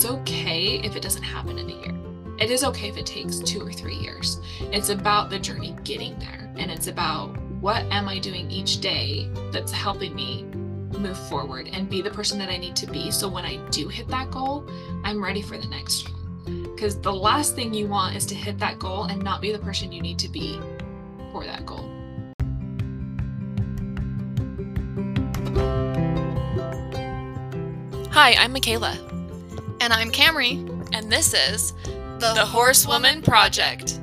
it's okay if it doesn't happen in a year. It is okay if it takes two or three years. It's about the journey getting there. And it's about what am I doing each day that's helping me move forward and be the person that I need to be. So when I do hit that goal, I'm ready for the next one. Because the last thing you want is to hit that goal and not be the person you need to be for that goal. Hi, I'm McKayla. And I'm Camri. And this is The, the Horsewoman Project.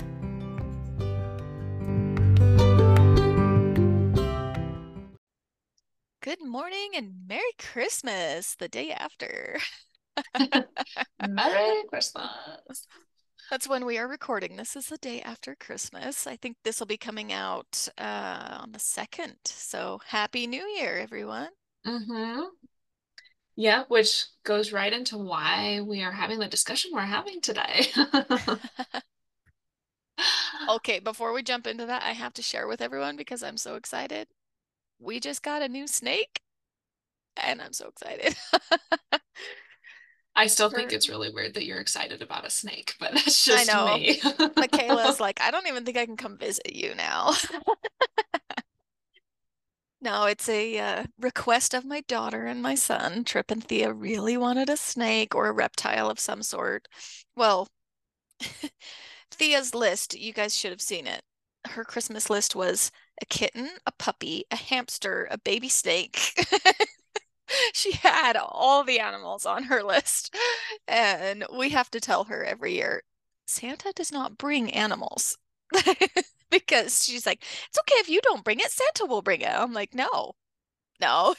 Good morning and Merry Christmas the day after. Merry Christmas. That's when we are recording. This is the day after Christmas. I think this will be coming out uh, on the second. So happy New Year, everyone. Mm-hmm. Yeah, which goes right into why we are having the discussion we're having today. okay, before we jump into that, I have to share with everyone because I'm so excited. We just got a new snake, and I'm so excited. I still think it's really weird that you're excited about a snake, but that's just I know. me. McKayla's like, I don't even think I can come visit you now. No, it's a uh, request of my daughter and my son. Trip and Thea really wanted a snake or a reptile of some sort. Well, Thea's list, you guys should have seen it. Her Christmas list was a kitten, a puppy, a hamster, a baby snake. she had all the animals on her list. And we have to tell her every year Santa does not bring animals. because she's like, it's okay if you don't bring it, Santa will bring it. I'm like, no, no.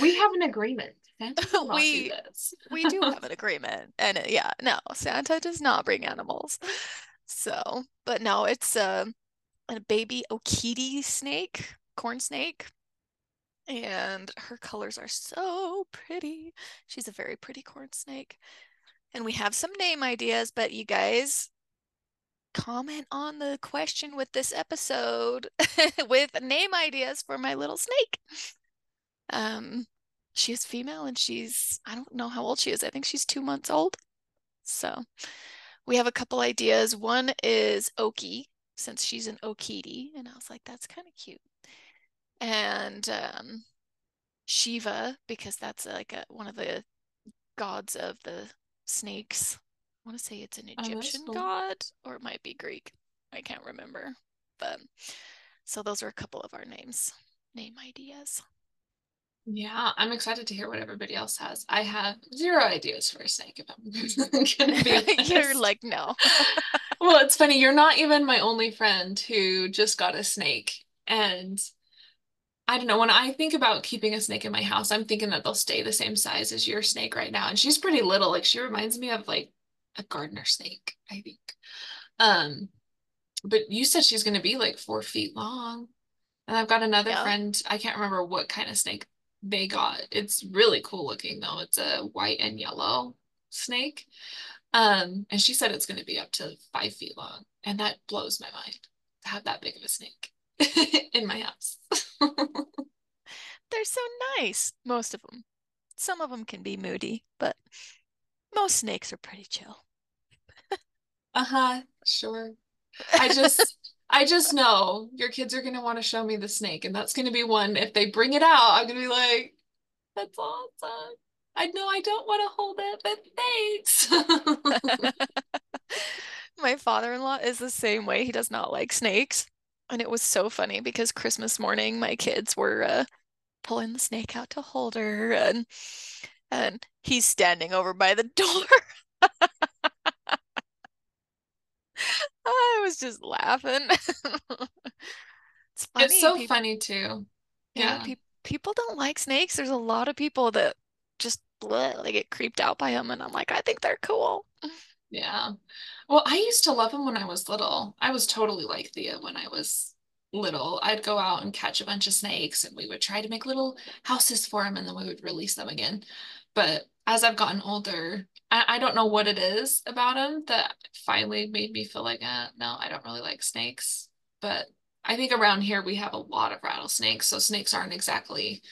we have an agreement. Santa we, do this. we do have an agreement. And uh, yeah, no, Santa does not bring animals. So, but no, it's a, a baby Okeetee snake, corn snake. And her colors are so pretty. She's a very pretty corn snake. And we have some name ideas, but you guys, comment on the question with this episode with name ideas for my little snake. Um, she is female and she's, I don't know how old she is. I think she's two months old. So we have a couple ideas. One is Oki, since she's an Okeetee. And I was like, that's kind of cute. And um, Shiva, because that's like a, one of the gods of the snakes I want to say it's an Egyptian oh, cool. god or it might be Greek. I can't remember. But so those are a couple of our names, name ideas. Yeah, I'm excited to hear what everybody else has. I have zero ideas for a snake if I'm gonna be You're like, no. well, it's funny, you're not even my only friend who just got a snake. And I don't know, when I think about keeping a snake in my house, I'm thinking that they'll stay the same size as your snake right now. And she's pretty little. Like she reminds me of like a gardener snake, I think. Um, but you said she's going to be like four feet long. And I've got another yeah. friend, I can't remember what kind of snake they got. It's really cool looking though. It's a white and yellow snake. Um, and she said it's going to be up to five feet long. And that blows my mind to have that big of a snake in my house. They're so nice, most of them. Some of them can be moody, but most snakes are pretty chill. uh-huh, sure. I just I just know your kids are gonna want to show me the snake, and that's gonna be one. If they bring it out, I'm gonna be like, that's awesome. I know I don't want to hold it, but thanks. My father-in-law is the same way. He does not like snakes. And it was so funny because Christmas morning, my kids were uh, pulling the snake out to hold her, and and he's standing over by the door. I was just laughing. it's funny. It's so people, funny too. Yeah. pe- people don't like snakes. There's a lot of people that just bleh, like get creeped out by them, and I'm like, I think they're cool. Yeah. Well, I used to love them when I was little. I was totally like Thea when I was little. I'd go out and catch a bunch of snakes, and we would try to make little houses for them, and then we would release them again. But as I've gotten older, I, I don't know what it is about them that finally made me feel like, eh, no, I don't really like snakes. But I think around here we have a lot of rattlesnakes. So snakes aren't exactly,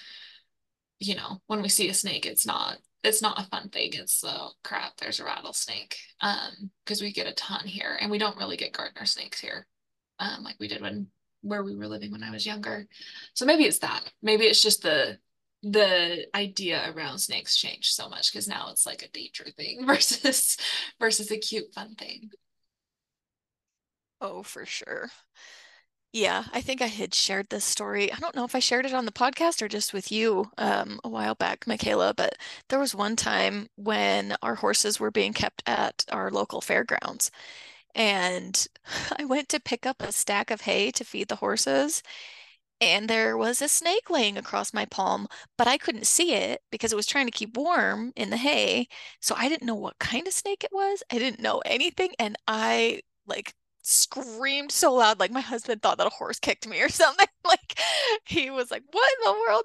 you know, when we see a snake, it's not it's not a fun thing. It's oh crap, there's a rattlesnake. Um, because we get a ton here and we don't really get gardener snakes here. Um, like we did when where we were living when I was younger. So maybe it's that. Maybe it's just the the idea around snakes changed so much because now it's like a danger thing versus versus a cute fun thing. Oh, for sure. Yeah, I think I had shared this story. I don't know if I shared it on the podcast or just with you um, a while back, McKayla, but there was one time when our horses were being kept at our local fairgrounds. And I went to pick up a stack of hay to feed the horses, and there was a snake laying across my palm, but I couldn't see it because it was trying to keep warm in the hay. So I didn't know what kind of snake it was. I didn't know anything. And I like screamed so loud, like my husband thought that a horse kicked me or something. Like he was like, What in the world?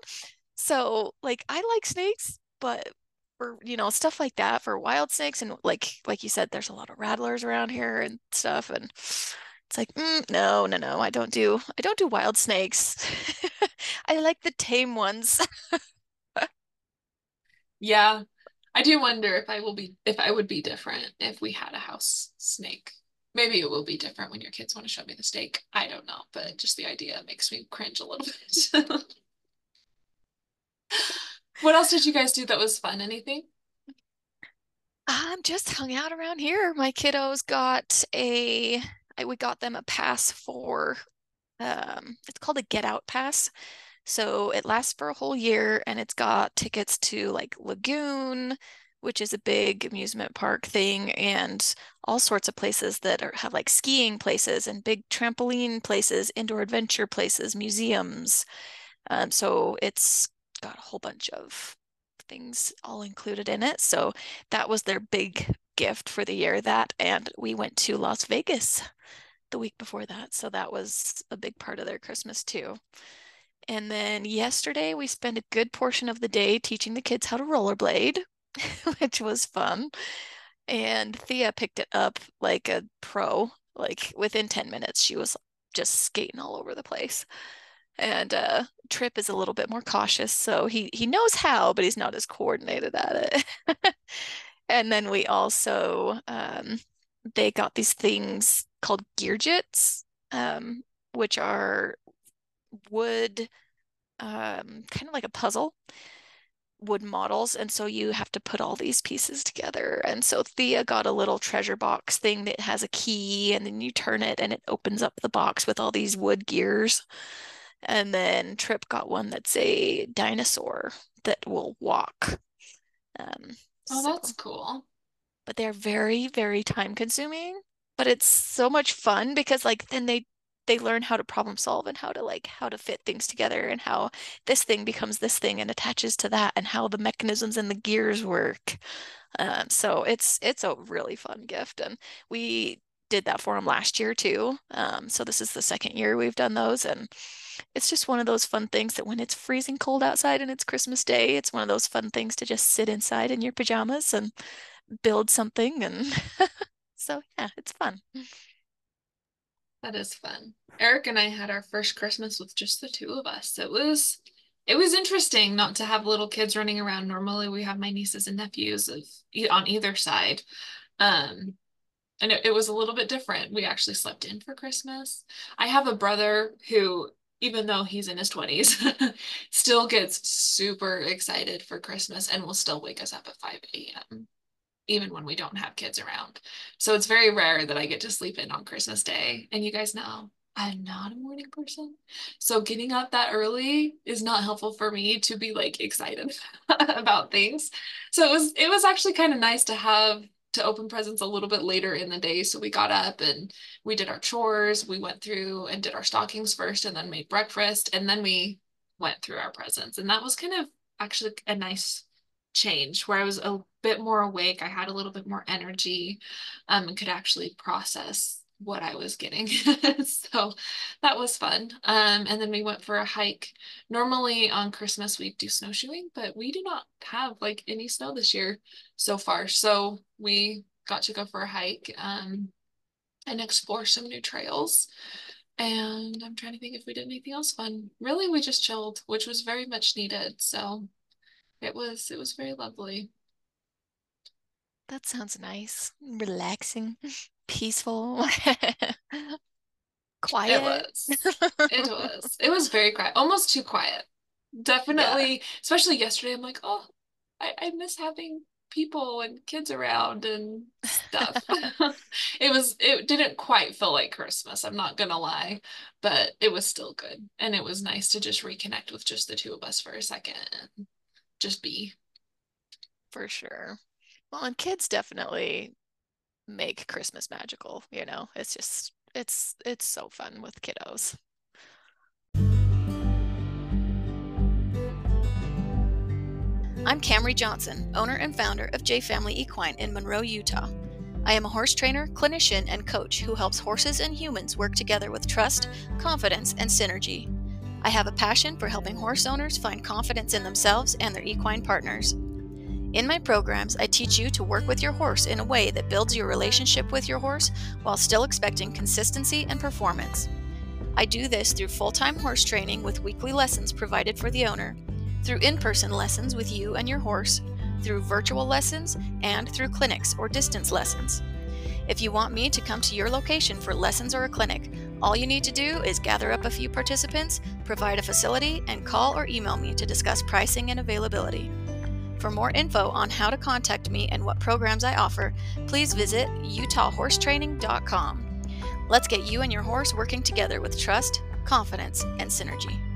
So, like, I like snakes, but for you know stuff like that for wild snakes and like like you said there's a lot of rattlers around here and stuff and it's like mm, no no no i don't do i don't do wild snakes. I like the tame ones. Yeah i do wonder if i will be if i would be different if we had a house snake. Maybe it will be different when your kids want to show me the steak i don't know but just the idea makes me cringe a little bit what else did you guys do that was fun? Anything? Um just hung out around here. My kiddos got a we got them a pass for um it's called a get out pass. So it lasts for a whole year and it's got tickets to like lagoon which is a big amusement park thing, and all sorts of places that are, have like skiing places and big trampoline places, indoor adventure places, museums. Um, so it's got a whole bunch of things all included in it. So that was their big gift for the year. That and we went to Las Vegas the week before that. So that was a big part of their Christmas too. And then yesterday we spent a good portion of the day teaching the kids how to rollerblade, which was fun. And Thea picked it up like a pro. Like within 10 minutes, she was just skating all over the place. And uh, Trip is a little bit more cautious, so he he knows how, but he's not as coordinated at it. and then we also um, they got these things called gearjits, um, which are wood, um, kind of like a puzzle wood models and so you have to put all these pieces together and so Thea got a little treasure box thing that has a key and then you turn it and it opens up the box with all these wood gears and then Trip got one that's a dinosaur that will walk um, oh so, that's cool but they're very very time consuming but it's so much fun because like then they they learn how to problem solve and how to like how to fit things together and how this thing becomes this thing and attaches to that and how the mechanisms and the gears work. Um, so it's it's a really fun gift and we did that for them last year too. Um, so this is the second year we've done those and it's just one of those fun things that when it's freezing cold outside and it's Christmas Day, it's one of those fun things to just sit inside in your pajamas and build something and so yeah, it's fun. That is fun. Eric and I had our first Christmas with just the two of us. It was it was interesting not to have little kids running around. Normally we have my nieces and nephews of on either side. Um and it, it was a little bit different. We actually slept in for Christmas. I have a brother who even though he's in his 20s, still gets super excited for Christmas and will still wake us up at 5 a.m even when we don't have kids around. So it's very rare that I get to sleep in on Christmas Day. And you guys know I'm not a morning person. So getting up that early is not helpful for me to be like excited about things. So it was it was actually kind of nice to have to open presents a little bit later in the day. So we got up and we did our chores. We went through and did our stockings first and then made breakfast and then we went through our presents. And that was kind of actually a nice change where I was a bit more awake. I had a little bit more energy um, and could actually process what I was getting. so that was fun. Um, and then we went for a hike. Normally on Christmas we do snowshoeing, but we do not have like any snow this year so far. So we got to go for a hike um, and explore some new trails. And I'm trying to think if we did anything else fun. Really, we just chilled, which was very much needed. So it was it was very lovely. that sounds nice. Relaxing, peaceful, quiet. It was. It was. It was very quiet, almost too quiet. Definitely, yeah. especially yesterday. I'm like, oh, I, I miss having people and kids around and stuff. it was it didn't quite feel like Christmas, I'm not gonna lie, but it was still good. And it was nice to just reconnect with just the two of us for a second and just be. For sure. Well, and kids definitely make Christmas magical, you know. It's just it's it's so fun with kiddos. I'm Camri Johnson, owner and founder of J Family Equine in Monroe, Utah. I am a horse trainer, clinician, and coach who helps horses and humans work together with trust, confidence, and synergy. I have a passion for helping horse owners find confidence in themselves and their equine partners. In my programs, I teach you to work with your horse in a way that builds your relationship with your horse while still expecting consistency and performance. I do this through full time horse training with weekly lessons provided for the owner through in person lessons with you and your horse, through virtual lessons, and through clinics or distance lessons. If you want me to come to your location for lessons or a clinic, all you need to do is gather up a few participants, provide a facility, and call or email me to discuss pricing and availability. For more info on how to contact me and what programs I offer, please visit utahhorsetraining.com. Let's get you and your horse working together with trust, confidence, and synergy.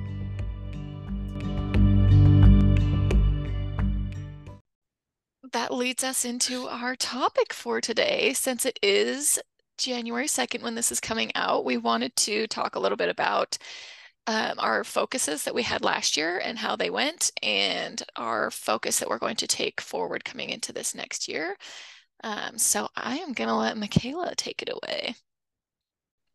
that leads us into our topic for today. Since it is January 2nd when this is coming out, we wanted to talk a little bit about um, our focuses that we had last year and how they went, and our focus that we're going to take forward coming into this next year. Um, so I am going to let McKayla take it away.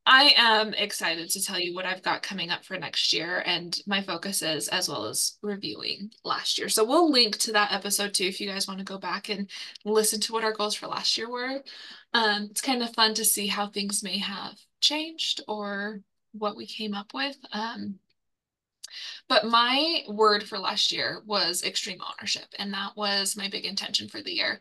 I am excited to tell you what I've got coming up for next year and my focus is as well as reviewing last year. So we'll link to that episode too if you guys want to go back and listen to what our goals for last year were. Um, it's kind of fun to see how things may have changed or what we came up with. Um, but my word for last year was extreme ownership, and that was my big intention for the year.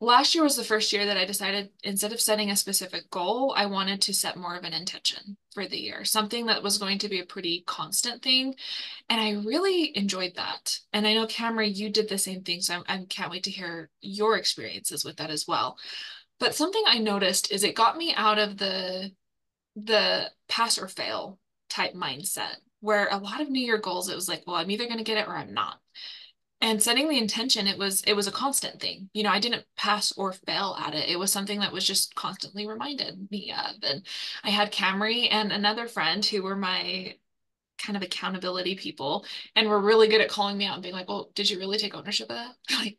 Last year was the first year that I decided instead of setting a specific goal, I wanted to set more of an intention for the year, something that was going to be a pretty constant thing. And I really enjoyed that. And I know, Camri, you did the same thing. So I can't wait to hear your experiences with that as well. But something I noticed is it got me out of the the pass or fail type mindset where a lot of new year goals it was like well i'm either going to get it or i'm not. And setting the intention it was it was a constant thing. You know i didn't pass or fail at it. It was something that was just constantly reminded me of. And i had Camri and another friend who were my kind of accountability people and were really good at calling me out and being like well did you really take ownership of that? Like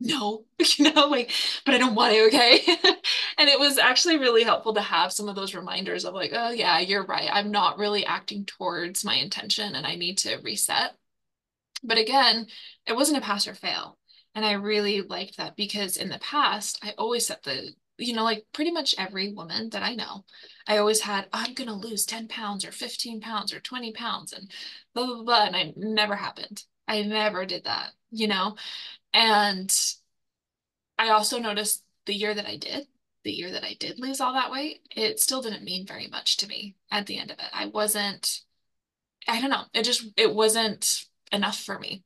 no, you know, like, but I don't want to, okay? and it was actually really helpful to have some of those reminders of like, oh, yeah, you're right. I'm not really acting towards my intention and I need to reset. But again, it wasn't a pass or fail. And I really liked that because in the past, I always set the, you know, like pretty much every woman that I know, I always had, I'm going to lose 10 pounds or 15 pounds or 20 pounds and blah, blah, blah. And I never happened. I never did that, you know? And I also noticed the year that I did, the year that I did lose all that weight, it still didn't mean very much to me at the end of it. I wasn't, I don't know, it just, it wasn't enough for me.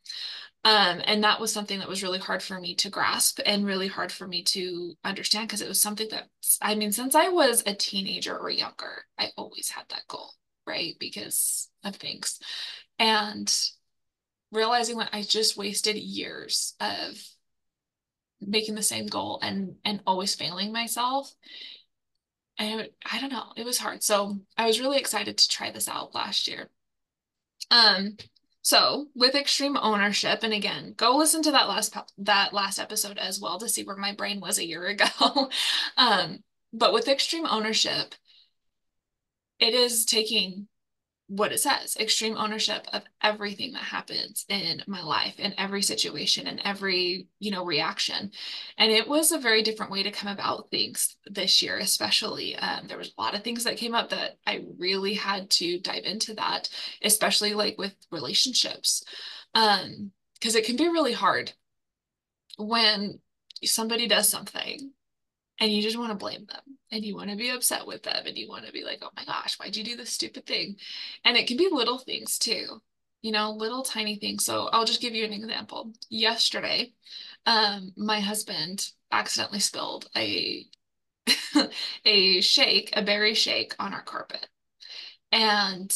Um, and that was something that was really hard for me to grasp and really hard for me to understand because it was something that, I mean, since I was a teenager or younger, I always had that goal, right? Because of things. And realizing that I just wasted years of making the same goal and and always failing myself. And I don't know, it was hard. So I was really excited to try this out last year. Um, so with extreme ownership, and again, go listen to that last that last episode as well to see where my brain was a year ago. um, but with extreme ownership, it is taking what it says extreme ownership of everything that happens in my life in every situation and every you know reaction. And it was a very different way to come about things this year especially um, there was a lot of things that came up that i really had to dive into that especially like with relationships um because it can be really hard when somebody does something and you just want to blame them and you want to be upset with them and you want to be like, oh my gosh, why'd you do this stupid thing? And it can be little things too, you know, little tiny things. So I'll just give you an example. Yesterday, um, my husband accidentally spilled a a shake, a berry shake on our carpet. And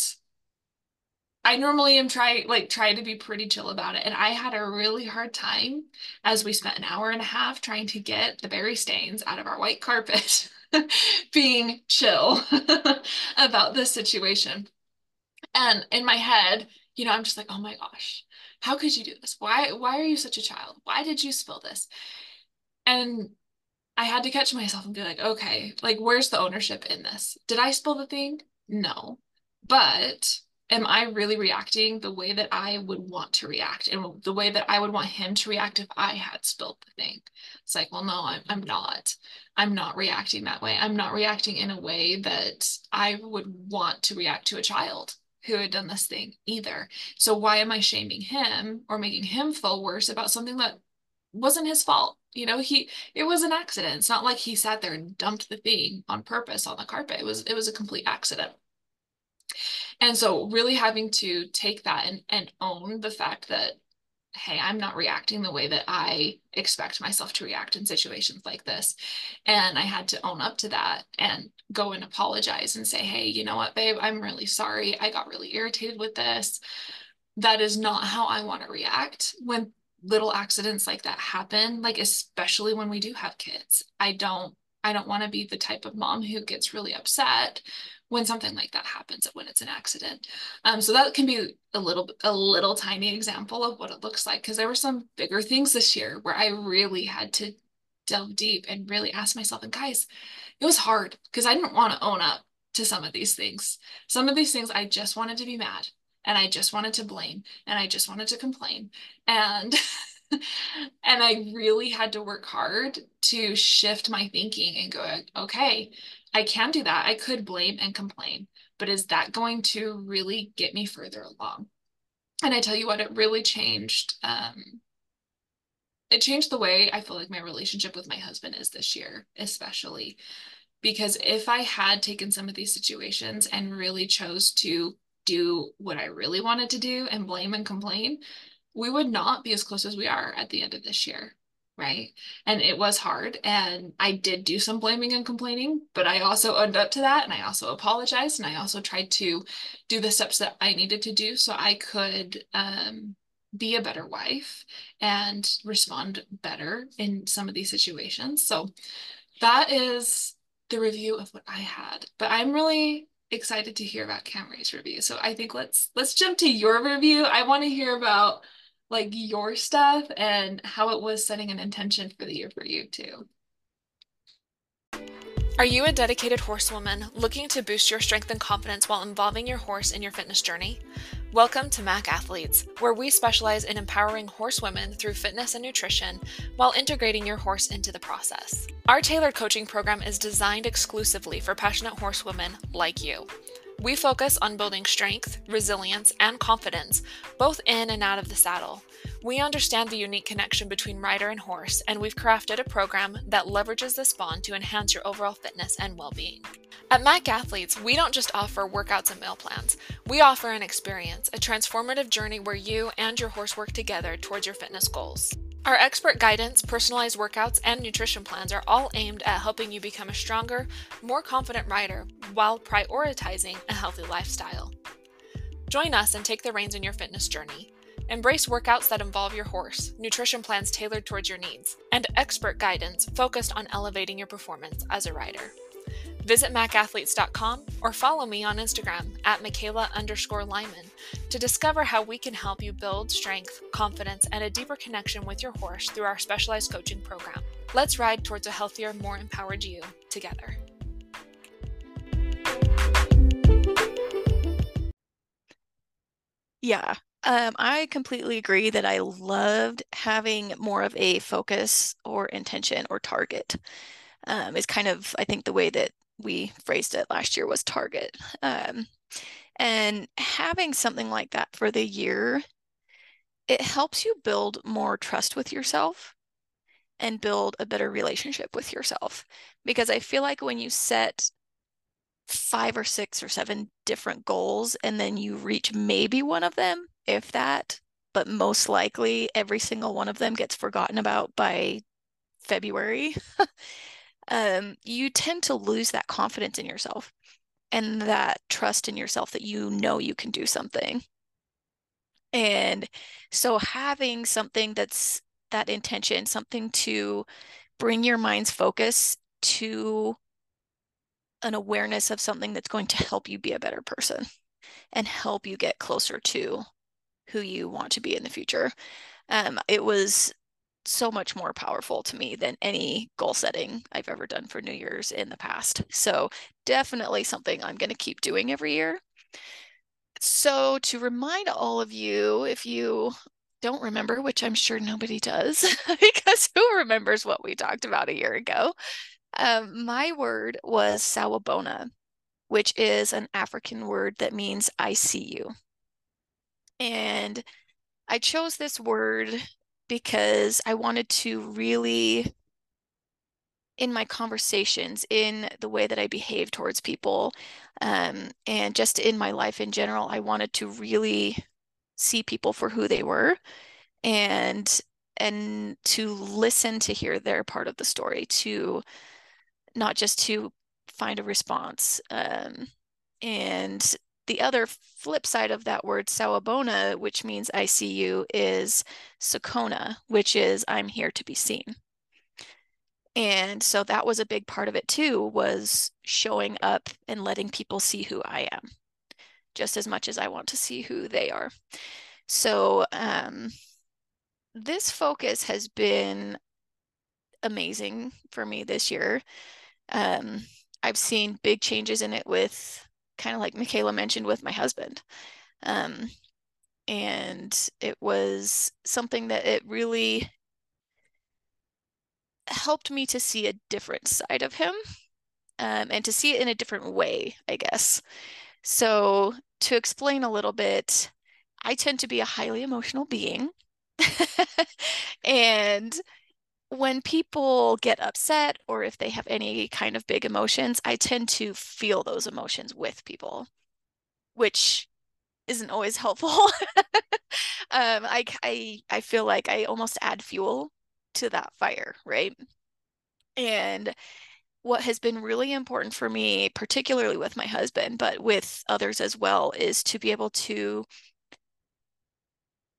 I normally am try like try to be pretty chill about it. And I had a really hard time as we spent an hour and a half trying to get the berry stains out of our white carpet, being chill about this situation. And in my head, you know, I'm just like, oh my gosh, how could you do this? Why why are you such a child? Why did you spill this? And I had to catch myself and be like, okay, like where's the ownership in this? Did I spill the thing? No. But am I really reacting the way that I would want to react and the way that I would want him to react if I had spilled the thing? It's like, well, no, I'm, I'm not. I'm not reacting that way. I'm not reacting in a way that I would want to react to a child who had done this thing either. So why am I shaming him or making him feel worse about something that wasn't his fault? You know, he it was an accident. It's not like he sat there and dumped the thing on purpose on the carpet. It was it was a complete accident. And so really having to take that and, and own the fact that, hey, I'm not reacting the way that I expect myself to react in situations like this. And I had to own up to that and go and apologize and say, hey, you know what, babe, I'm really sorry. I got really irritated with this. That is not how I want to react when little accidents like that happen, like especially when we do have kids. I don't I don't want to be the type of mom who gets really upset when something like that happens when it's an accident. Um, so that can be a little a little tiny example of what it looks like because there were some bigger things this year where I really had to delve deep and really ask myself and guys, it was hard because I didn't want to own up to some of these things. Some of these things I just wanted to be mad and I just wanted to blame and I just wanted to complain and and I really had to work hard to shift my thinking and go, okay, I can do that. I could blame and complain, but is that going to really get me further along? And I tell you what, it really changed. Um, it changed the way I feel like my relationship with my husband is this year, especially because if I had taken some of these situations and really chose to do what I really wanted to do and blame and complain, we would not be as close as we are at the end of this year right? And it was hard. And I did do some blaming and complaining, but I also owned up to that. And I also apologized. And I also tried to do the steps that I needed to do so I could um, be a better wife and respond better in some of these situations. So that is the review of what I had. But I'm really excited to hear about Camri's review. So I think let's let's jump to your review. I want to hear about like your stuff and how it was setting an intention for the year for you too. Are you a dedicated horsewoman looking to boost your strength and confidence while involving your horse in your fitness journey? Welcome to MAK Athletes, where we specialize in empowering horsewomen through fitness and nutrition while integrating your horse into the process. Our tailored coaching program is designed exclusively for passionate horsewomen like you. We focus on building strength, resilience, and confidence, both in and out of the saddle. We understand the unique connection between rider and horse, and we've crafted a program that leverages this bond to enhance your overall fitness and well being. At MAK Athletes, we don't just offer workouts and meal plans. We offer an experience, a transformative journey where you and your horse work together towards your fitness goals. Our expert guidance, personalized workouts, and nutrition plans are all aimed at helping you become a stronger, more confident rider while prioritizing a healthy lifestyle. Join us and take the reins in your fitness journey. Embrace workouts that involve your horse, nutrition plans tailored towards your needs, and expert guidance focused on elevating your performance as a rider. Visit makathletes.com or follow me on Instagram at McKayla underscore Lyman to discover how we can help you build strength, confidence, and a deeper connection with your horse through our specialized coaching program. Let's ride towards a healthier, more empowered you together. Yeah, um, I completely agree that I loved having more of a focus or intention or target. Um, is kind of, I think, the way that we phrased it last year was target. Um, and having something like that for the year, it helps you build more trust with yourself. and build a better relationship with yourself. Because I feel like when you set five or six or seven different goals and then you reach maybe one of them, if that, but most likely every single one of them gets forgotten about by February, um, you tend to lose that confidence in yourself and that trust in yourself that you know you can do something. And so having something that's that intention, something to bring your mind's focus to an awareness of something that's going to help you be a better person and help you get closer to who you want to be in the future. Um, it was so much more powerful to me than any goal setting I've ever done for New Year's in the past. So, definitely something I'm going to keep doing every year. So, to remind all of you, if you don't remember, which I'm sure nobody does, because who remembers what we talked about a year ago? Um, my word was sawubona, which is an African word that means I see you. And I chose this word because I wanted to really, in my conversations, in the way that I behave towards people, um, and just in my life in general, I wanted to really see people for who they were and and to listen to hear their part of the story to not just to find a response um, and the other flip side of that word sawubona which means i see you is sakona which is i'm here to be seen. And so that was a big part of it too was showing up and letting people see who i am just as much as i want to see who they are. So um, this focus has been amazing for me this year. Um, i've seen big changes in it with kind of like McKayla mentioned with my husband. Um, and it was something that it really helped me to see a different side of him um, and to see it in a different way, I guess. So, to explain a little bit, I tend to be a highly emotional being. and when people get upset or if they have any kind of big emotions, I tend to feel those emotions with people, which isn't always helpful. um, I, I, I feel like I almost add fuel to that fire, right? And what has been really important for me, particularly with my husband, but with others as well, is to be able to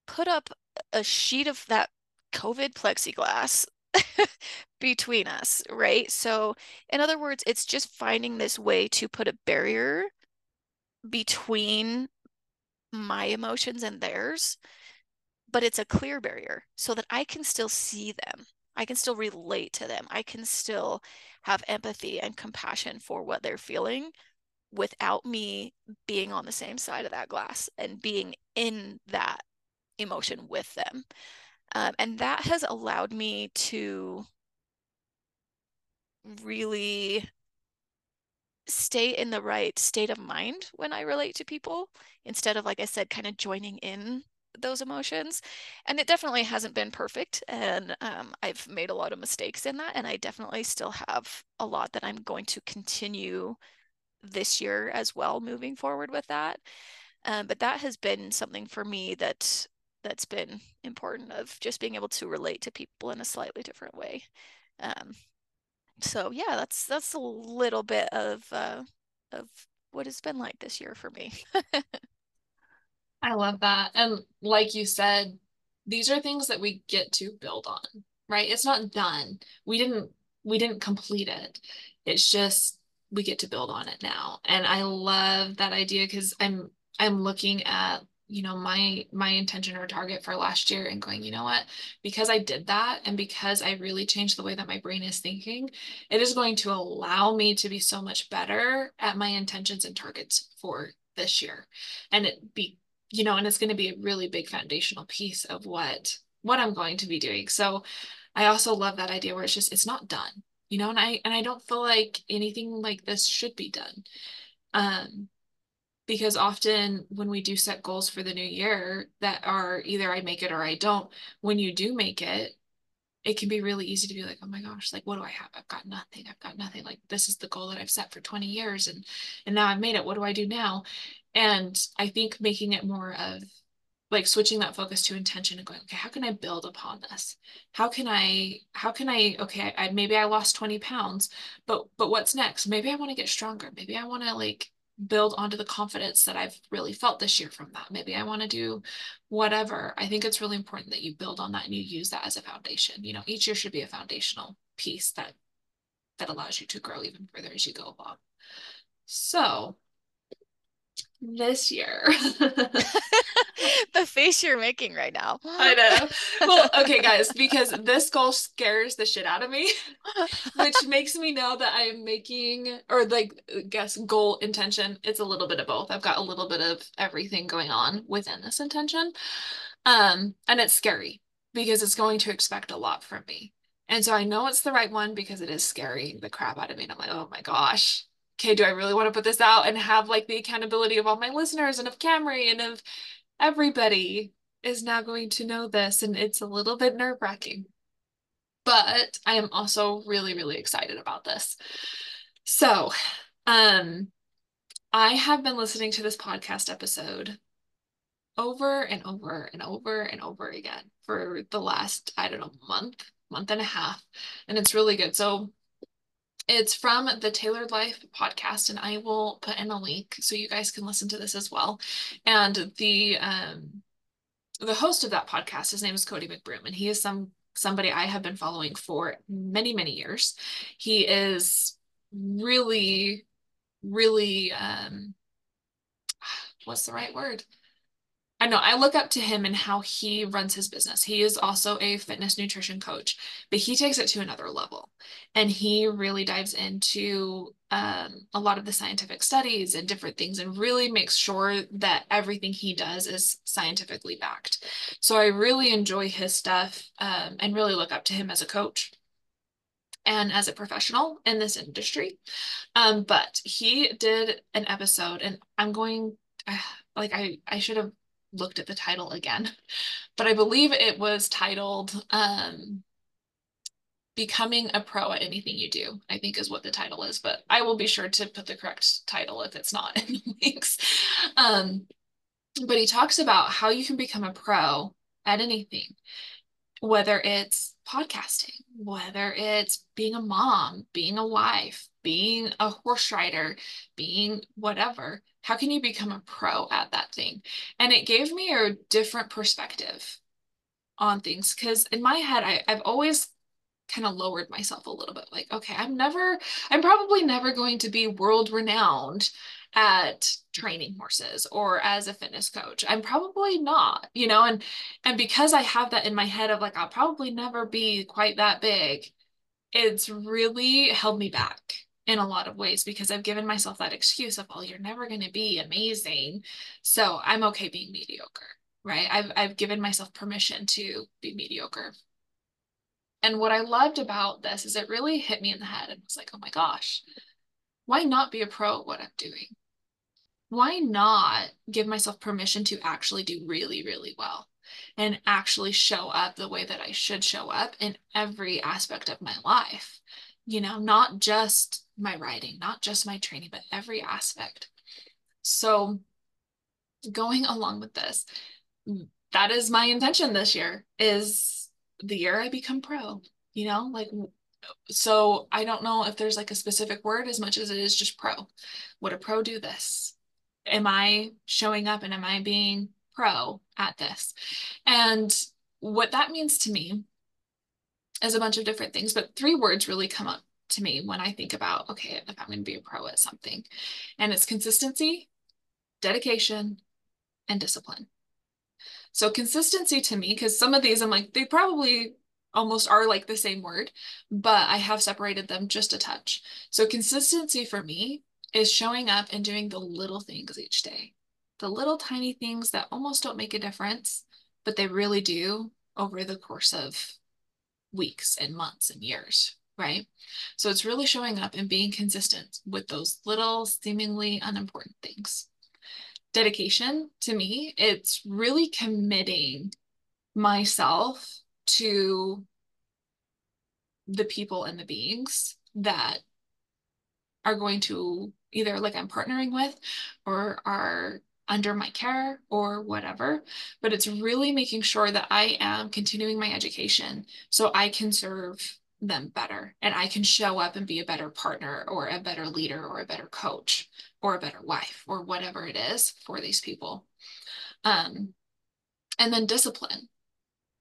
put up a sheet of that COVID plexiglass between us, right? So, in other words, it's just finding this way to put a barrier between my emotions and theirs, but it's a clear barrier so that I can still see them. I can still relate to them. I can still have empathy and compassion for what they're feeling without me being on the same side of that glass and being in that emotion with them. Um, and that has allowed me to really stay in the right state of mind when I relate to people instead of, like I said, kind of joining in those emotions. And it definitely hasn't been perfect. And um, I've made a lot of mistakes in that. And I definitely still have a lot that I'm going to continue this year as well, moving forward with that. Um, but that has been something for me that that's been important of just being able to relate to people in a slightly different way. Um, so yeah, that's that's a little bit of uh, of what it's been like this year for me. I love that. And like you said, these are things that we get to build on, right? It's not done. We didn't we didn't complete it. It's just we get to build on it now. And I love that idea because I'm I'm looking at you know my my intention or target for last year and going you know what? Because i did that and because i really changed the way that my brain is thinking it is going to allow me to be so much better at my intentions and targets for this year. And it be you know and it's going to be a really big foundational piece of what what i'm going to be doing. So i also love that idea where it's just it's not done you know and i and i don't feel like anything like this should be done. Um because often when we do set goals for the new year that are either I make it or I don't, when you do make it, it can be really easy to be like, oh my gosh, like what do I have? I've got nothing. I've got nothing. Like this is the goal that I've set for 20 years and and now I've made it. What do I do now? And I think making it more of like switching that focus to intention and going, okay, how can I build upon this? How can I, how can I, okay, I, maybe I lost 20 pounds, but, but what's next? Maybe I want to get stronger. Maybe I want to like build onto the confidence that I've really felt this year from that. Maybe I want to do whatever. I think it's really important that you build on that and you use that as a foundation. You know, each year should be a foundational piece that that allows you to grow even further as you go along. So this year. the face you're making right now. I know. Well, okay, guys, because this goal scares the shit out of me, which makes me know that I'm making, or like, guess goal intention. It's a little bit of both. I've got a little bit of everything going on within this intention. Um, and it's scary because it's going to expect a lot from me. And so I know it's the right one because it is scaring the crap out of me. And I'm like, oh my gosh, okay, do I really want to put this out and have like the accountability of all my listeners and of Camri and of everybody is now going to know this and it's a little bit nerve wracking. But I am also really, really excited about this. So, um, I have been listening to this podcast episode over and over and over and over again for the last, I don't know, month, month and a half. And it's really good. So it's from the Tailored Life podcast, and I will put in a link so you guys can listen to this as well. And the um, the host of that podcast, his name is Cody McBroom, and he is some somebody I have been following for many many years. He is really, really um, what's the right word? I know I look up to him and how he runs his business. He is also a fitness nutrition coach, but he takes it to another level. And he really dives into um, a lot of the scientific studies and different things and really makes sure that everything he does is scientifically backed. So I really enjoy his stuff um, and really look up to him as a coach and as a professional in this industry. Um, but he did an episode, and I'm going, like, I, I should have looked at the title again, but I believe it was titled um, Becoming a Pro at Anything You Do, I think is what the title is, but I will be sure to put the correct title if it's not in the links. Um, but he talks about how you can become a pro at anything, whether it's podcasting, whether it's being a mom, being a wife, being a horse rider, being whatever how can you become a pro at that thing? And it gave me a different perspective on things because in my head, I, I've always kind of lowered myself a little bit like, okay, I'm never, I'm probably never going to be world renowned at training horses or as a fitness coach. I'm probably not, you know, and and because I have that in my head of like I'll probably never be quite that big, it's really held me back in a lot of ways because I've given myself that excuse of, well, you're never going to be amazing. So I'm okay being mediocre, right? I've, I've given myself permission to be mediocre. And what I loved about this is it really hit me in the head and was like, oh my gosh, why not be a pro at what I'm doing? Why not give myself permission to actually do really, really well and actually show up the way that I should show up in every aspect of my life? You know, not just my writing, not just my training, but every aspect. So going along with this, that is my intention this year is the year I become pro, you know, like so I don't know if there's like a specific word as much as it is just pro. Would a pro do this? Am I showing up and am I being pro at this? And what that means to me is a bunch of different things, but three words really come up to me when I think about, okay, if I'm going to be a pro at something. And it's consistency, dedication, and discipline. So consistency to me, because some of these I'm like, they probably almost are like the same word, but I have separated them just a touch. So consistency for me is showing up and doing the little things each day. The little tiny things that almost don't make a difference, but they really do over the course of weeks and months and years right? So it's really showing up and being consistent with those little seemingly unimportant things. Dedication to me, it's really committing myself to the people and the beings that are going to either like I'm partnering with or are under my care or whatever. But it's really making sure that I am continuing my education so I can serve them better and I can show up and be a better partner or a better leader or a better coach or a better wife or whatever it is for these people. Um, and then discipline.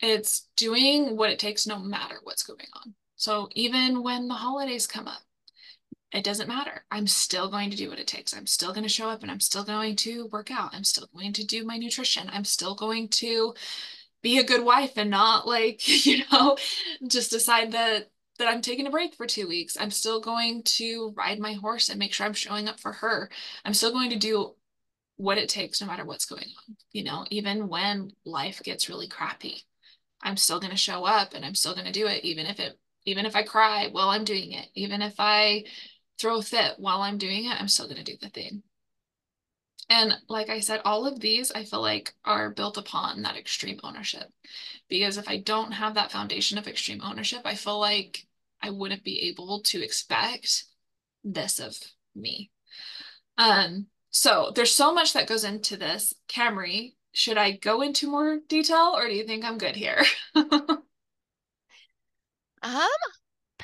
It's doing what it takes no matter what's going on. So even when the holidays come up, it doesn't matter. I'm still going to do what it takes. I'm still going to show up and I'm still going to work out. I'm still going to do my nutrition. I'm still going to be a good wife and not like, you know, just decide that that I'm taking a break for 2 weeks. I'm still going to ride my horse and make sure I'm showing up for her. I'm still going to do what it takes no matter what's going on. You know, even when life gets really crappy. I'm still going to show up and I'm still going to do it even if it even if I cry while I'm doing it, even if I throw a fit while I'm doing it, I'm still going to do the thing. And like I said, all of these I feel like are built upon that extreme ownership. Because if I don't have that foundation of extreme ownership, I feel like I wouldn't be able to expect this of me. Um, so there's so much that goes into this. Camri, should I go into more detail or do you think I'm good here? um,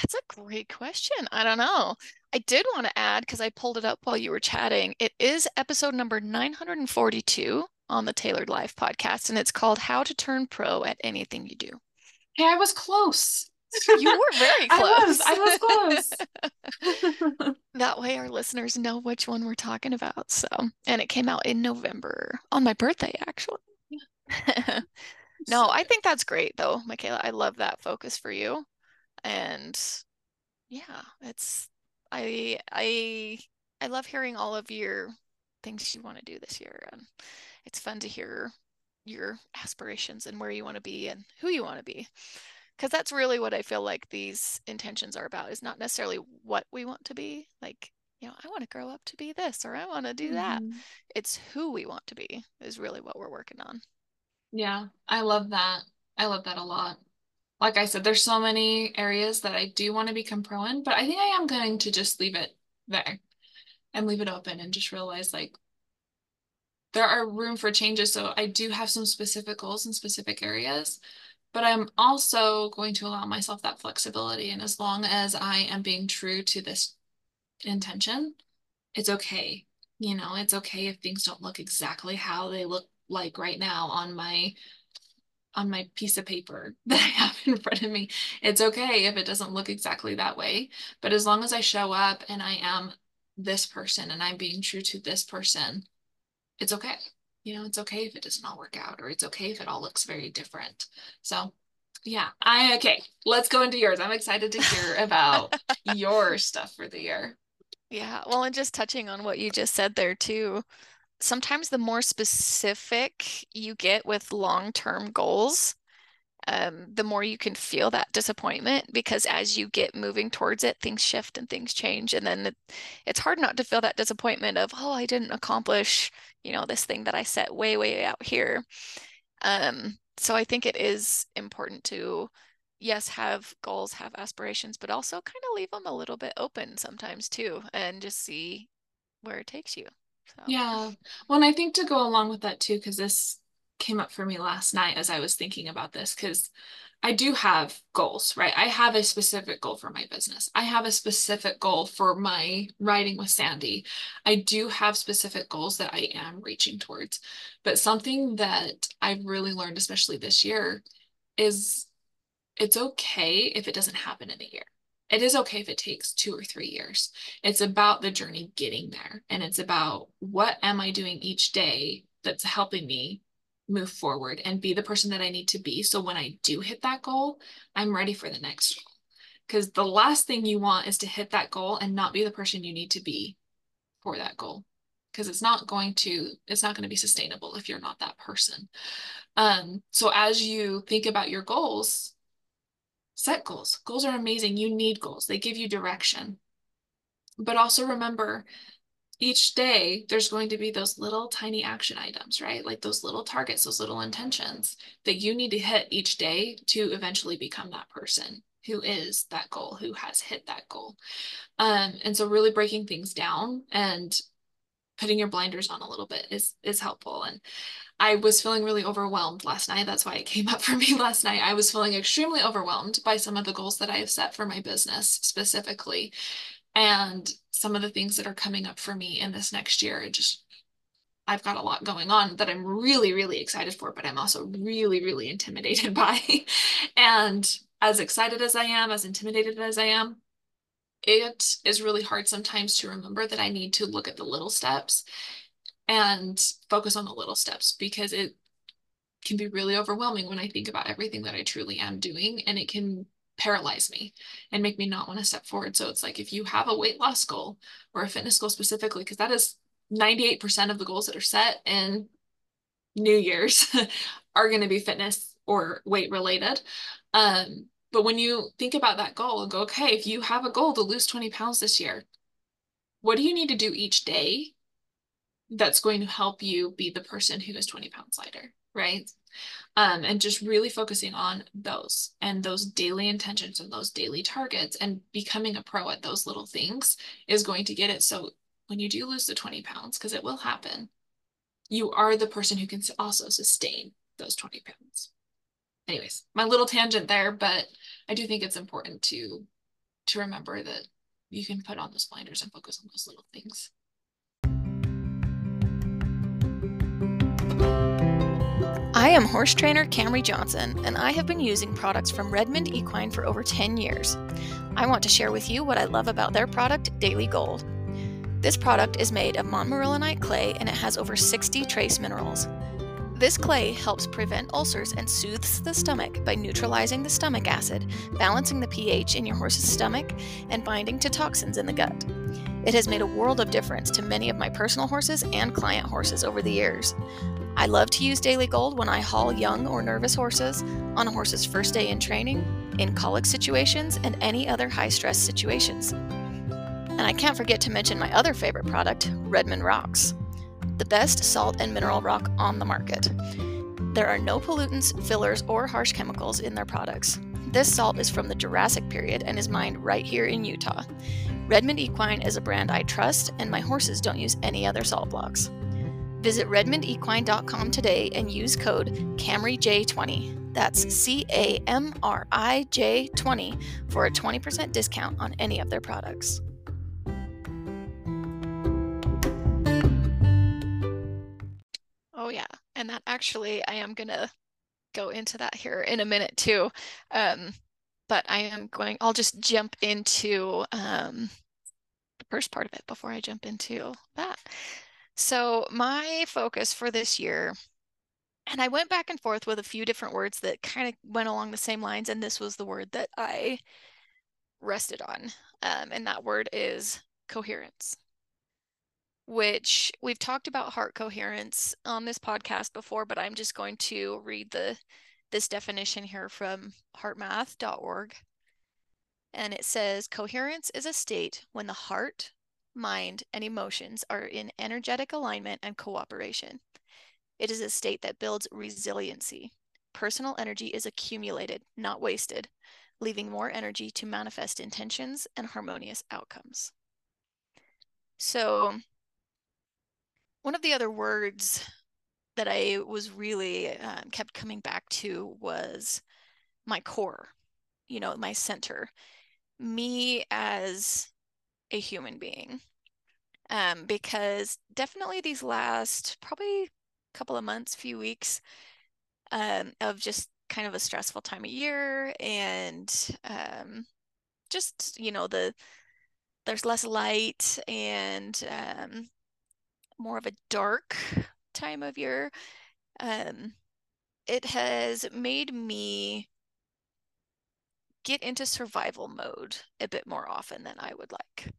that's a great question. I don't know. I did want to add, because I pulled it up while you were chatting, it is episode number 942 on the Tailored Life podcast, and it's called How to Turn Pro at Anything You Do. Hey, I was close. You were very close. I was, I was close. that way our listeners know which one we're talking about. So, and it came out in November on my birthday, actually. no, I think that's great though, McKayla. I love that focus for you. And yeah, it's I I I love hearing all of your things you want to do this year and it's fun to hear your aspirations and where you want to be and who you want to be because that's really what i feel like these intentions are about is not necessarily what we want to be like you know i want to grow up to be this or i want to do mm-hmm. that it's who we want to be is really what we're working on. Yeah i love that. I love that a lot like I said, there's so many areas that I do want to become pro in, but I think I am going to just leave it there and leave it open and just realize like there are room for changes. So I do have some specific goals in specific areas, but I'm also going to allow myself that flexibility. And as long as I am being true to this intention, it's okay. You know, it's okay if things don't look exactly how they look like right now on my on my piece of paper that I have in front of me. It's okay if it doesn't look exactly that way. But as long as I show up and I am this person and I'm being true to this person, it's okay. You know, it's okay if it doesn't all work out or it's okay if it all looks very different. So, yeah, I okay. Let's go into yours. I'm excited to hear about your stuff for the year. Yeah, well, and just touching on what you just said there too sometimes the more specific you get with long-term goals um, the more you can feel that disappointment because as you get moving towards it things shift and things change and then it, it's hard not to feel that disappointment of oh i didn't accomplish you know this thing that i set way way out here. Um, so i think it is important to yes have goals have aspirations but also kind of leave them a little bit open sometimes too and just see where it takes you so. Yeah. Well, and I think to go along with that too, because this came up for me last night as I was thinking about this, because I do have goals, right? I have a specific goal for my business. I have a specific goal for my writing with Sandy. I do have specific goals that I am reaching towards. But something that I've really learned, especially this year, is it's okay if it doesn't happen in a year it is okay if it takes two or three years. It's about the journey getting there. And it's about what am I doing each day that's helping me move forward and be the person that I need to be. So when I do hit that goal, I'm ready for the next goal. Because the last thing you want is to hit that goal and not be the person you need to be for that goal. Because it's not going to, it's not going to be sustainable if you're not that person. Um, so as you think about your goals, set goals. Goals are amazing. You need goals, they give you direction. But also remember, each day there's going to be those little tiny action items, right? Like those little targets, those little intentions that you need to hit each day to eventually become that person who is that goal, who has hit that goal. Um, and so really breaking things down and putting your blinders on a little bit is is helpful. And I was feeling really overwhelmed last night. That's why it came up for me last night. I was feeling extremely overwhelmed by some of the goals that I have set for my business specifically and some of the things that are coming up for me in this next year. Just I've got a lot going on that I'm really, really excited for, but I'm also really, really intimidated by. and as excited as I am, as intimidated as I am, it is really hard sometimes to remember that I need to look at the little steps and focus on the little steps because it can be really overwhelming when I think about everything that I truly am doing and it can paralyze me and make me not want to step forward. So it's like if you have a weight loss goal or a fitness goal specifically, because that is 98% of the goals that are set in New Year's are going to be fitness or weight related. Um, but when you think about that goal and go, okay, if you have a goal to lose 20 pounds this year, what do you need to do each day that's going to help you be the person who is 20 pounds lighter, right? Um, and just really focusing on those and those daily intentions and those daily targets and becoming a pro at those little things is going to get it. So when you do lose the 20 pounds, because it will happen, you are the person who can also sustain those 20 pounds. Anyways, my little tangent there, but I do think it's important to to remember that you can put on those blinders and focus on those little things. I am horse trainer Camri Johnson, and I have been using products from Redmond Equine for over 10 years. I want to share with you what I love about their product, Daily Gold. This product is made of montmorillonite clay and it has over 60 trace minerals. This clay helps prevent ulcers and soothes the stomach by neutralizing the stomach acid, balancing the pH in your horse's stomach, and binding to toxins in the gut. It has made a world of difference to many of my personal horses and client horses over the years. I love to use Daily Gold when I haul young or nervous horses, on a horse's first day in training, in colic situations, and any other high stress situations. And I can't forget to mention my other favorite product, Redmond Rocks, the best salt and mineral rock on the market. There are no pollutants, fillers, or harsh chemicals in their products. This salt is from the Jurassic period and is mined right here in Utah. Redmond Equine is a brand I trust, and my horses don't use any other salt blocks. Visit redmondequine.com today and use code CamriJ20. That's C A M R I J 20 for a 20% discount on any of their products. Oh, yeah. And that actually, I am going to go into that here in a minute too. Um, but I am going, I'll just jump into um, the first part of it before I jump into that. So, my focus for this year, and I went back and forth with a few different words that kind of went along the same lines, and this was the word that I rested on. Um, and that word is coherence, which we've talked about heart coherence on this podcast before, but I'm just going to read the this definition here from heartmath.org. And it says coherence is a state when the heart, mind, and emotions are in energetic alignment and cooperation. It is a state that builds resiliency. Personal energy is accumulated, not wasted, leaving more energy to manifest intentions and harmonious outcomes. So, one of the other words that I was really um, kept coming back to was my core, you know, my center, me as a human being. Um, because definitely these last probably couple of months, few weeks um, of just kind of a stressful time of year and um, just, you know, the there's less light and um, more of a dark time of year. Um, it has made me get into survival mode a bit more often than I would like.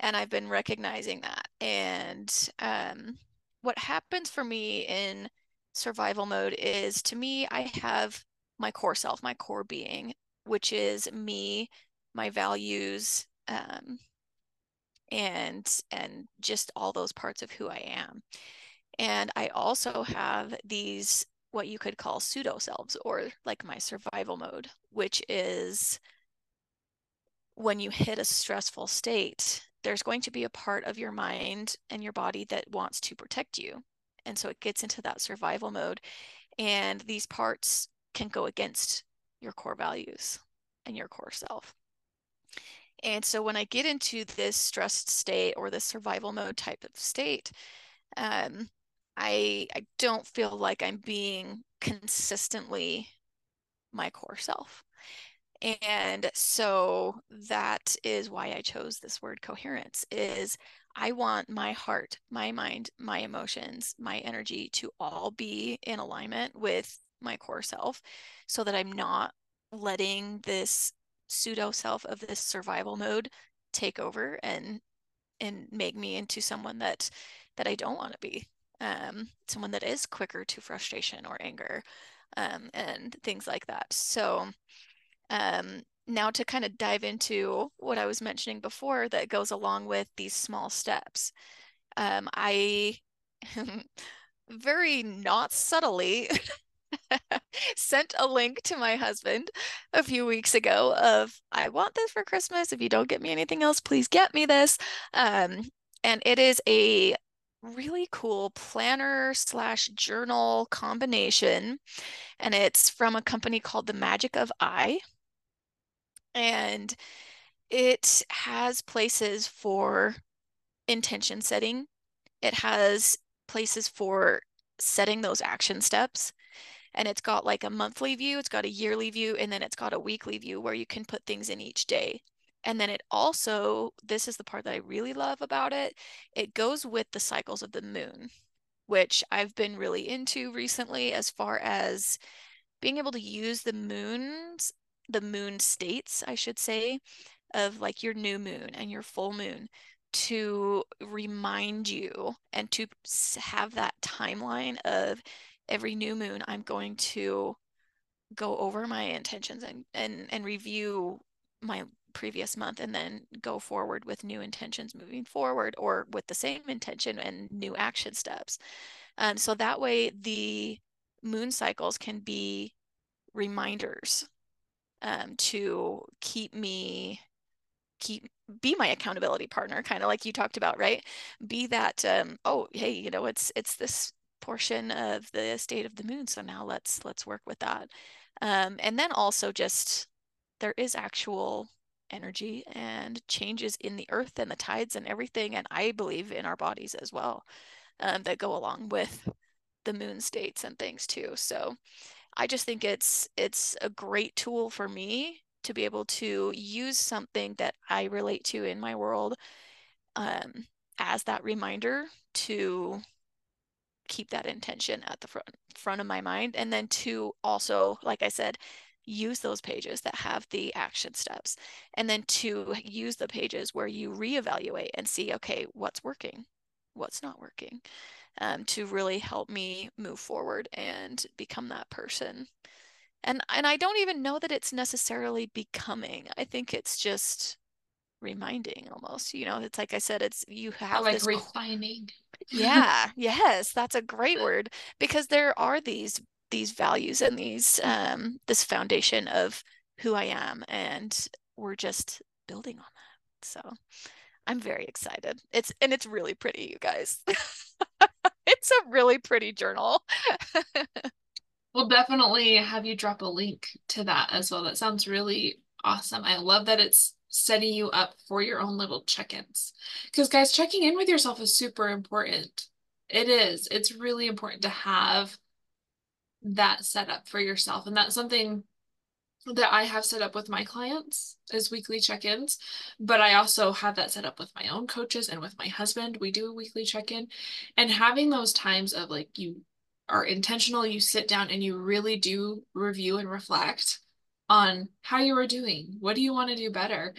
And I've been recognizing that. And um, what happens for me in survival mode is to me, I have my core self, my core being, which is me, my values, um, and and just all those parts of who I am. And I also have these what you could call pseudo selves or like my survival mode, which is when you hit a stressful state, there's going to be a part of your mind and your body that wants to protect you. And so it gets into that survival mode. And these parts can go against your core values and your core self. And so when I get into this stressed state or this survival mode type of state, um, I I don't feel like I'm being consistently my core self. And so that is why I chose this word coherence is I want my heart, my mind, my emotions, my energy to all be in alignment with my core self so that I'm not letting this pseudo self of this survival mode take over and and make me into someone that that I don't want to be. Um, someone that is quicker to frustration or anger um, and things like that. So um, now to kind of dive into what I was mentioning before that goes along with these small steps. Um, I very not subtly sent a link to my husband a few weeks ago of I want this for Christmas. If you don't get me anything else, please get me this. Um, and it is a really cool planner slash journal combination. And it's from a company called The Magic of I. And it has places for intention setting. It has places for setting those action steps and it's got like a monthly view, it's got a yearly view, and then it's got a weekly view where you can put things in each day. And then it also, this is the part that I really love about it, it goes with the cycles of the moon, which I've been really into recently as far as being able to use the moons, the moon states, I should say, of like your new moon and your full moon to remind you and to have that timeline of every new moon i'm going to go over my intentions and and and review my previous month and then go forward with new intentions moving forward or with the same intention and new action steps. Um, so that way the moon cycles can be reminders um, to keep me keep be my accountability partner kind of like you talked about right? Be that um, oh hey you know it's it's this portion of the state of the moon. So now let's let's work with that. Um, and then also just there is actual energy and changes in the earth and the tides and everything. And I believe in our bodies as well um, that go along with the moon states and things too. So I just think it's it's a great tool for me to be able to use something that I relate to in my world um, as that reminder to keep that intention at the front front of my mind and then to also like i said use those pages that have the action steps and then to use the pages where you reevaluate and see okay what's working what's not working um, to really help me move forward and become that person. And and i don't even know that it's necessarily becoming. I think it's just reminding almost you know it's like i said it's you have like this refining. Yeah yes that's a great word because there are these these values and these um this foundation of who i am and we're just building on that so i'm very excited. It's and it's really pretty you guys. It's a really pretty journal. We'll definitely have you drop a link to that as well. That sounds really awesome. I love that it's setting you up for your own little check-ins. Because guys, checking in with yourself is super important. It is. It's really important to have that set up for yourself. And that's something that I have set up with my clients as weekly check-ins, but I also have that set up with my own coaches and with my husband. We do a weekly check-in and having those times of like you are intentional, you sit down and you really do review and reflect on how you are doing. What do you want to do better?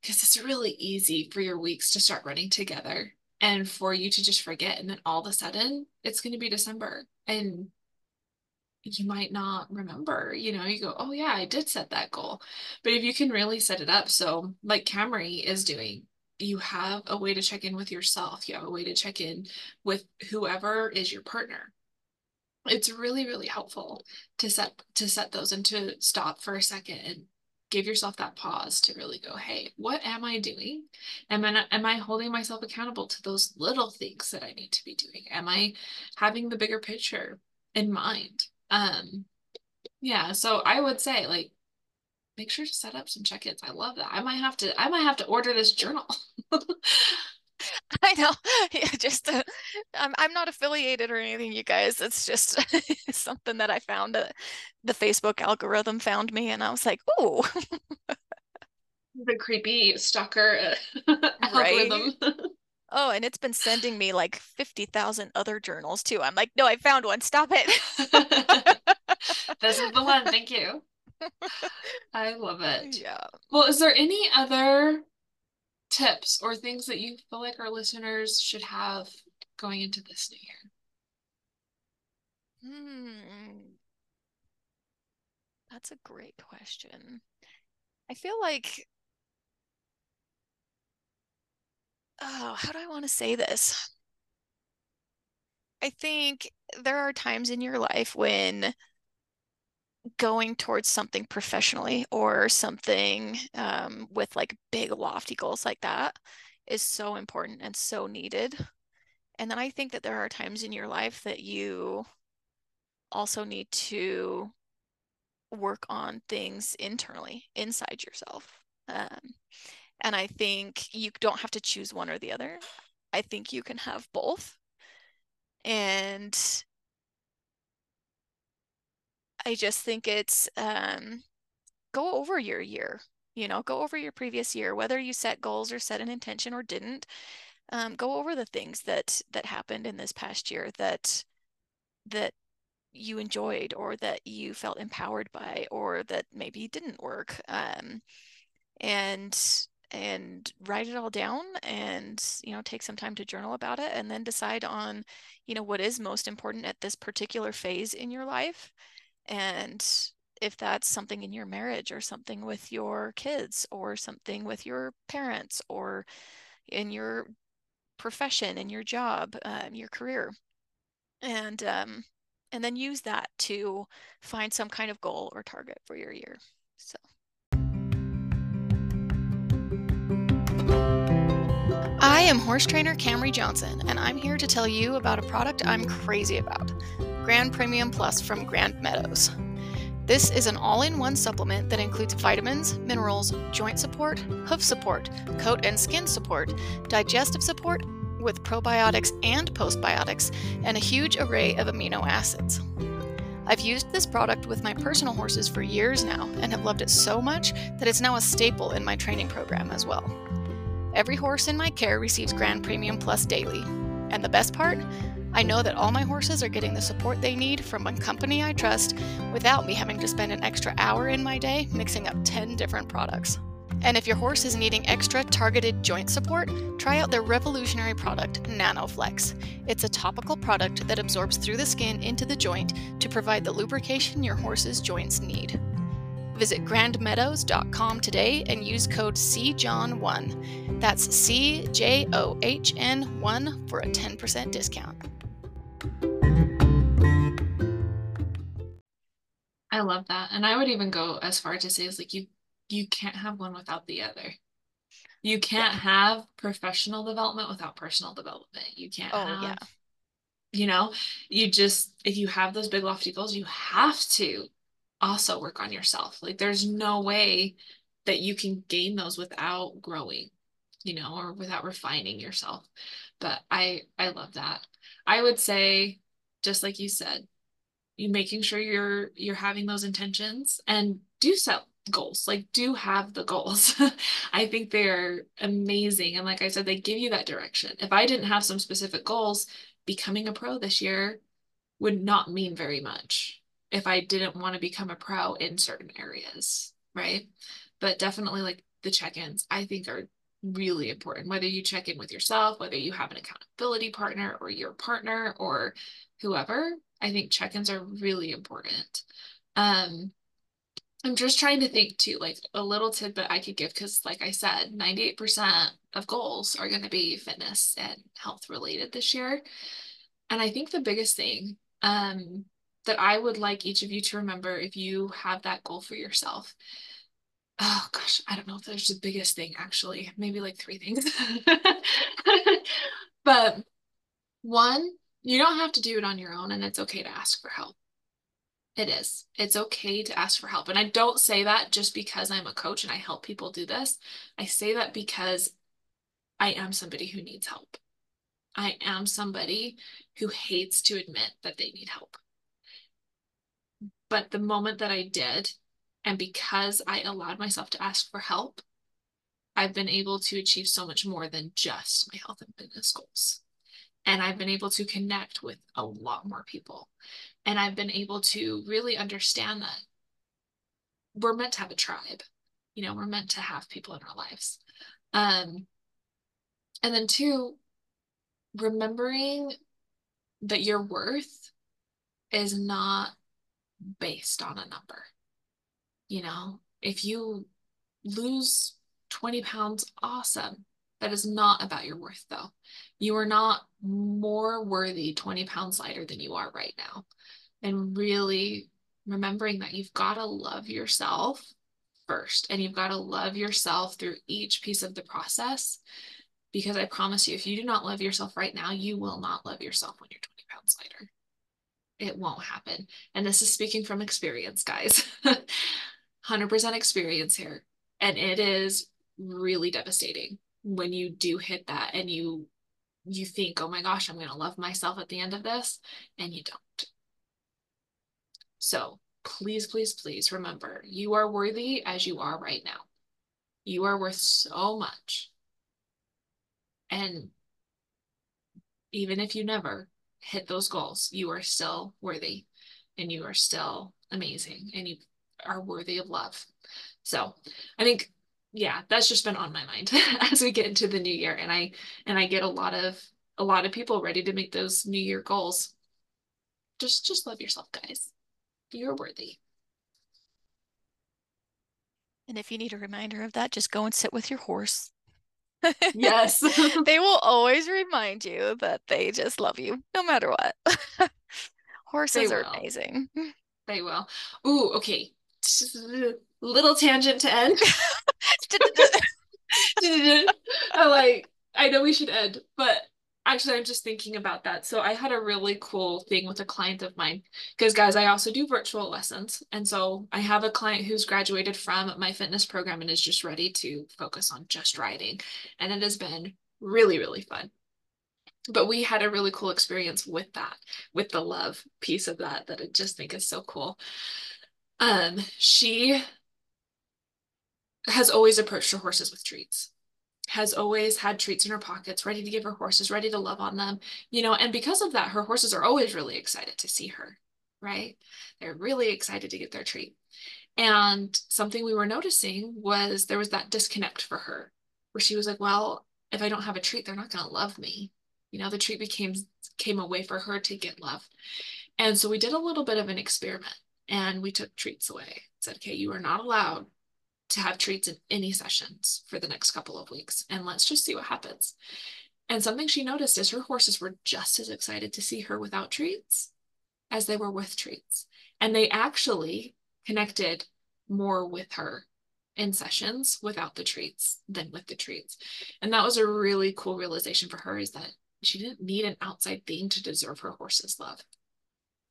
Because it's really easy for your weeks to start running together and for you to just forget. And then all of a sudden, it's going to be December and you might not remember. You know, you go, oh, yeah, I did set that goal. But if you can really set it up, so like Camri is doing, you have a way to check in with yourself, you have a way to check in with whoever is your partner it's really really helpful to set to set those and to stop for a second and give yourself that pause to really go, hey, what am I doing? Am I, am I holding myself accountable to those little things that I need to be doing? Am I having the bigger picture in mind? Um, yeah, so I would say like make sure to set up some check-ins. I love that. I might have to I might have to order this journal. I know. Yeah, just uh, I'm I'm not affiliated or anything, you guys. It's just something that I found. Uh, the Facebook algorithm found me, and I was like, "Ooh." the creepy stalker uh, algorithm. Oh, and it's been sending me like 50,000 other journals too. I'm like, no, I found one. Stop it. this is the one. Thank you. I love it. Yeah. Well, is there any other tips or things that you feel like our listeners should have going into this new year? Hmm. That's a great question. I feel like oh, how do I want to say this? I think there are times in your life when going towards something professionally or something um, with like big lofty goals like that is so important and so needed. And then I think that there are times in your life that you also need to work on things internally inside yourself. Um, and I think you don't have to choose one or the other. I think you can have both. And I just think it's um, go over your year, you know, go over your previous year, whether you set goals or set an intention or didn't. Um, go over the things that that happened in this past year that that you enjoyed or that you felt empowered by or that maybe didn't work um, and and write it all down and you know take some time to journal about it and then decide on you know what is most important at this particular phase in your life and if that's something in your marriage or something with your kids or something with your parents or in your profession in your job um, your career. And um, and then use that to find some kind of goal or target for your year so. I am horse trainer Camri Johnson, and I'm here to tell you about a product I'm crazy about Grand Premium Plus from Grand Meadows. This is an all in one supplement that includes vitamins, minerals, joint support, hoof support, coat and skin support, digestive support with probiotics and postbiotics, and a huge array of amino acids. I've used this product with my personal horses for years now and have loved it so much that it's now a staple in my training program as well. Every horse in my care receives Grand Premium Plus daily. And the best part? I know that all my horses are getting the support they need from a company I trust without me having to spend an extra hour in my day mixing up 10 different products. And if your horse is needing extra targeted joint support, try out their revolutionary product, NanoFlex. It's a topical product that absorbs through the skin into the joint to provide the lubrication your horse's joints need. Visit grandmeadows.com today and use code CJOHN1. That's C J O H N 1 for a 10% discount. I love that. And I would even go as far to say is like you you can't have one without the other. You can't yeah. have professional development without personal development. You can't oh, have yeah. you know, you just if you have those big lofty goals, you have to also work on yourself. Like there's no way that you can gain those without growing, you know, or without refining yourself. But I I love that. I would say just like you said, you making sure you're you're having those intentions and do set goals. Like do have the goals. I think they're amazing and like I said they give you that direction. If I didn't have some specific goals, becoming a pro this year would not mean very much if I didn't want to become a pro in certain areas, right? But definitely like the check-ins, I think are really important. Whether you check in with yourself, whether you have an accountability partner or your partner or whoever, I think check-ins are really important. Um, I'm just trying to think too, like a little tidbit I could give because, like I said, 98% of goals are going to be fitness and health related this year. And I think the biggest thing um, that I would like each of you to remember if you have that goal for yourself. Oh gosh, I don't know if there's the biggest thing actually, maybe like three things. but one, you don't have to do it on your own, and it's okay to ask for help. It is. It's okay to ask for help. And I don't say that just because I'm a coach and I help people do this. I say that because I am somebody who needs help. I am somebody who hates to admit that they need help. But the moment that I did, and because I allowed myself to ask for help, I've been able to achieve so much more than just my health and fitness goals. And I've been able to connect with a lot more people. And I've been able to really understand that we're meant to have a tribe. You know, we're meant to have people in our lives. Um, and then two, remembering that your worth is not based on a number. You know, if you lose 20 pounds, awesome. That is not about your worth, though. You are not more worthy 20 pounds lighter than you are right now. And really remembering that you've got to love yourself first and you've got to love yourself through each piece of the process. Because I promise you, if you do not love yourself right now, you will not love yourself when you're 20 pounds lighter. It won't happen. And this is speaking from experience, guys. 100% experience here. And it is really devastating when you do hit that and you you think, "Oh my gosh, I'm going to love myself at the end of this," and you don't. So, please, please, please remember, you are worthy as you are right now. You are worth so much. And even if you never hit those goals, you are still worthy and you are still amazing and you are worthy of love. So I think, yeah, that's just been on my mind as we get into the new year. And I and I get a lot of a lot of people ready to make those new year goals. Just just love yourself, guys. You're worthy. And if you need a reminder of that, just go and sit with your horse. Yes. they will always remind you that they just love you no matter what. Horses are amazing. They will. Ooh, okay. Little tangent to end. I like I know we should end, but actually I'm just thinking about that. So I had a really cool thing with a client of mine because guys, I also do virtual lessons. And so I have a client who's graduated from my fitness program and is just ready to focus on just riding. And it has been really, really fun. But we had a really cool experience with that, with the love piece of that, that I just think is so cool. Um, she has always approached her horses with treats has always had treats in her pockets, ready to give her horses, ready to love on them, you know, and because of that, her horses are always really excited to see her, right? They're really excited to get their treat. And something we were noticing was there was that disconnect for her where she was like, well, if I don't have a treat, they're not going to love me. You know, the treat became came a way for her to get love. And so we did a little bit of an experiment and we took treats away. Said, okay, you are not allowed to have treats in any sessions for the next couple of weeks and let's just see what happens. And something she noticed is her horses were just as excited to see her without treats as they were with treats. And they actually connected more with her in sessions without the treats than with the treats. And that was a really cool realization for her is that she didn't need an outside thing to deserve her horse's love.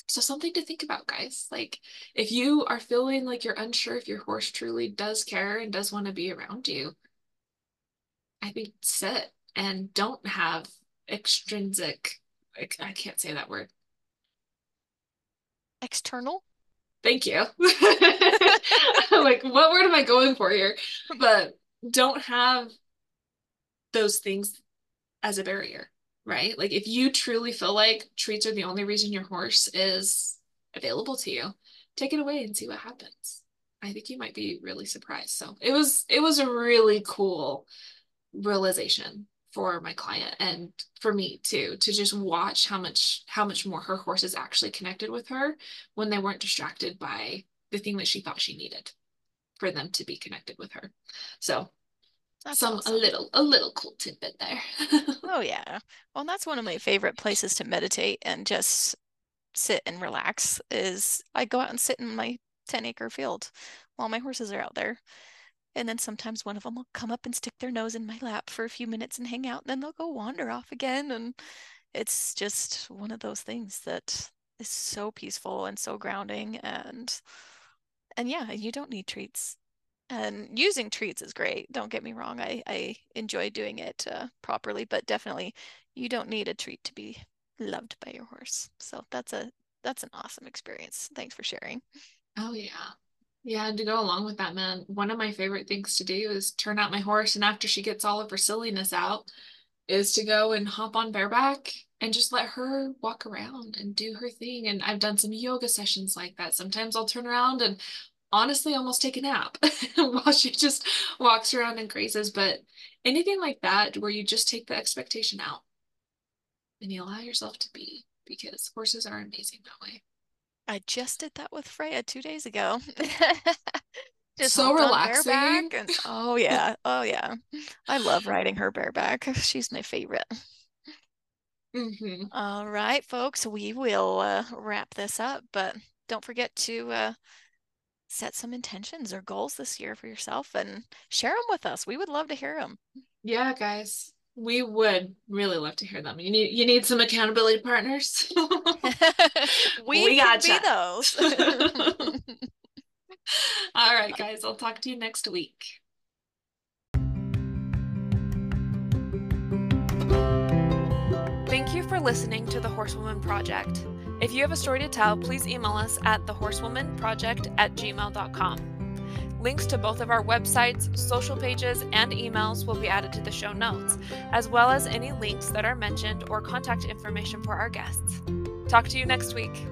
So something to think about, guys. Like if you are feeling like you're unsure if your horse truly does care and does want to be around you, I think sit and don't have extrinsic, I can't say that word. External? Thank you. like, what word am I going for here? But don't have those things as a barrier right? Like if you truly feel like treats are the only reason your horse is available to you, take it away and see what happens. I think you might be really surprised. So it was it was a really cool realization for my client and for me too to just watch how much how much more her horses actually connected with her when they weren't distracted by the thing that she thought she needed for them to be connected with her. So that's some awesome. a little a little cool tidbit there. oh yeah. Well, that's one of my favorite places to meditate and just sit and relax is I go out and sit in my 10 acre field while my horses are out there. And then sometimes one of them will come up and stick their nose in my lap for a few minutes and hang out, and then they'll go wander off again. And it's just one of those things that is so peaceful and so grounding and and yeah, you don't need treats. And using treats is great. Don't get me wrong. I, I enjoy doing it uh, properly, but definitely you don't need a treat to be loved by your horse. So that's a that's an awesome experience. Thanks for sharing. Oh yeah. Yeah, and to go along with that, man, one of my favorite things to do is turn out my horse and after she gets all of her silliness out, is to go and hop on bareback and just let her walk around and do her thing. And I've done some yoga sessions like that. Sometimes I'll turn around and honestly almost take a nap while she just walks around and grazes. But anything like that where you just take the expectation out and you allow yourself to be because horses are amazing that way. I just did that with Freya two days ago. just so relaxing. And, oh yeah, oh yeah. I love riding her bareback. She's my favorite. Mm-hmm. All right, folks, we will uh, wrap this up, but don't forget to uh, set some intentions or goals this year for yourself and share them with us. We would love to hear them. Yeah, guys, we would really love to hear them. You need you need some accountability partners. we, we got be those. All right, guys. I'll talk to you next week. Thank you for listening to the Horsewoman Project. If you have a story to tell, please email us at thehorsewomanproject at gmail.com. Links to both of our websites, social pages, and emails will be added to the show notes, as well as any links that are mentioned or contact information for our guests. Talk to you next week.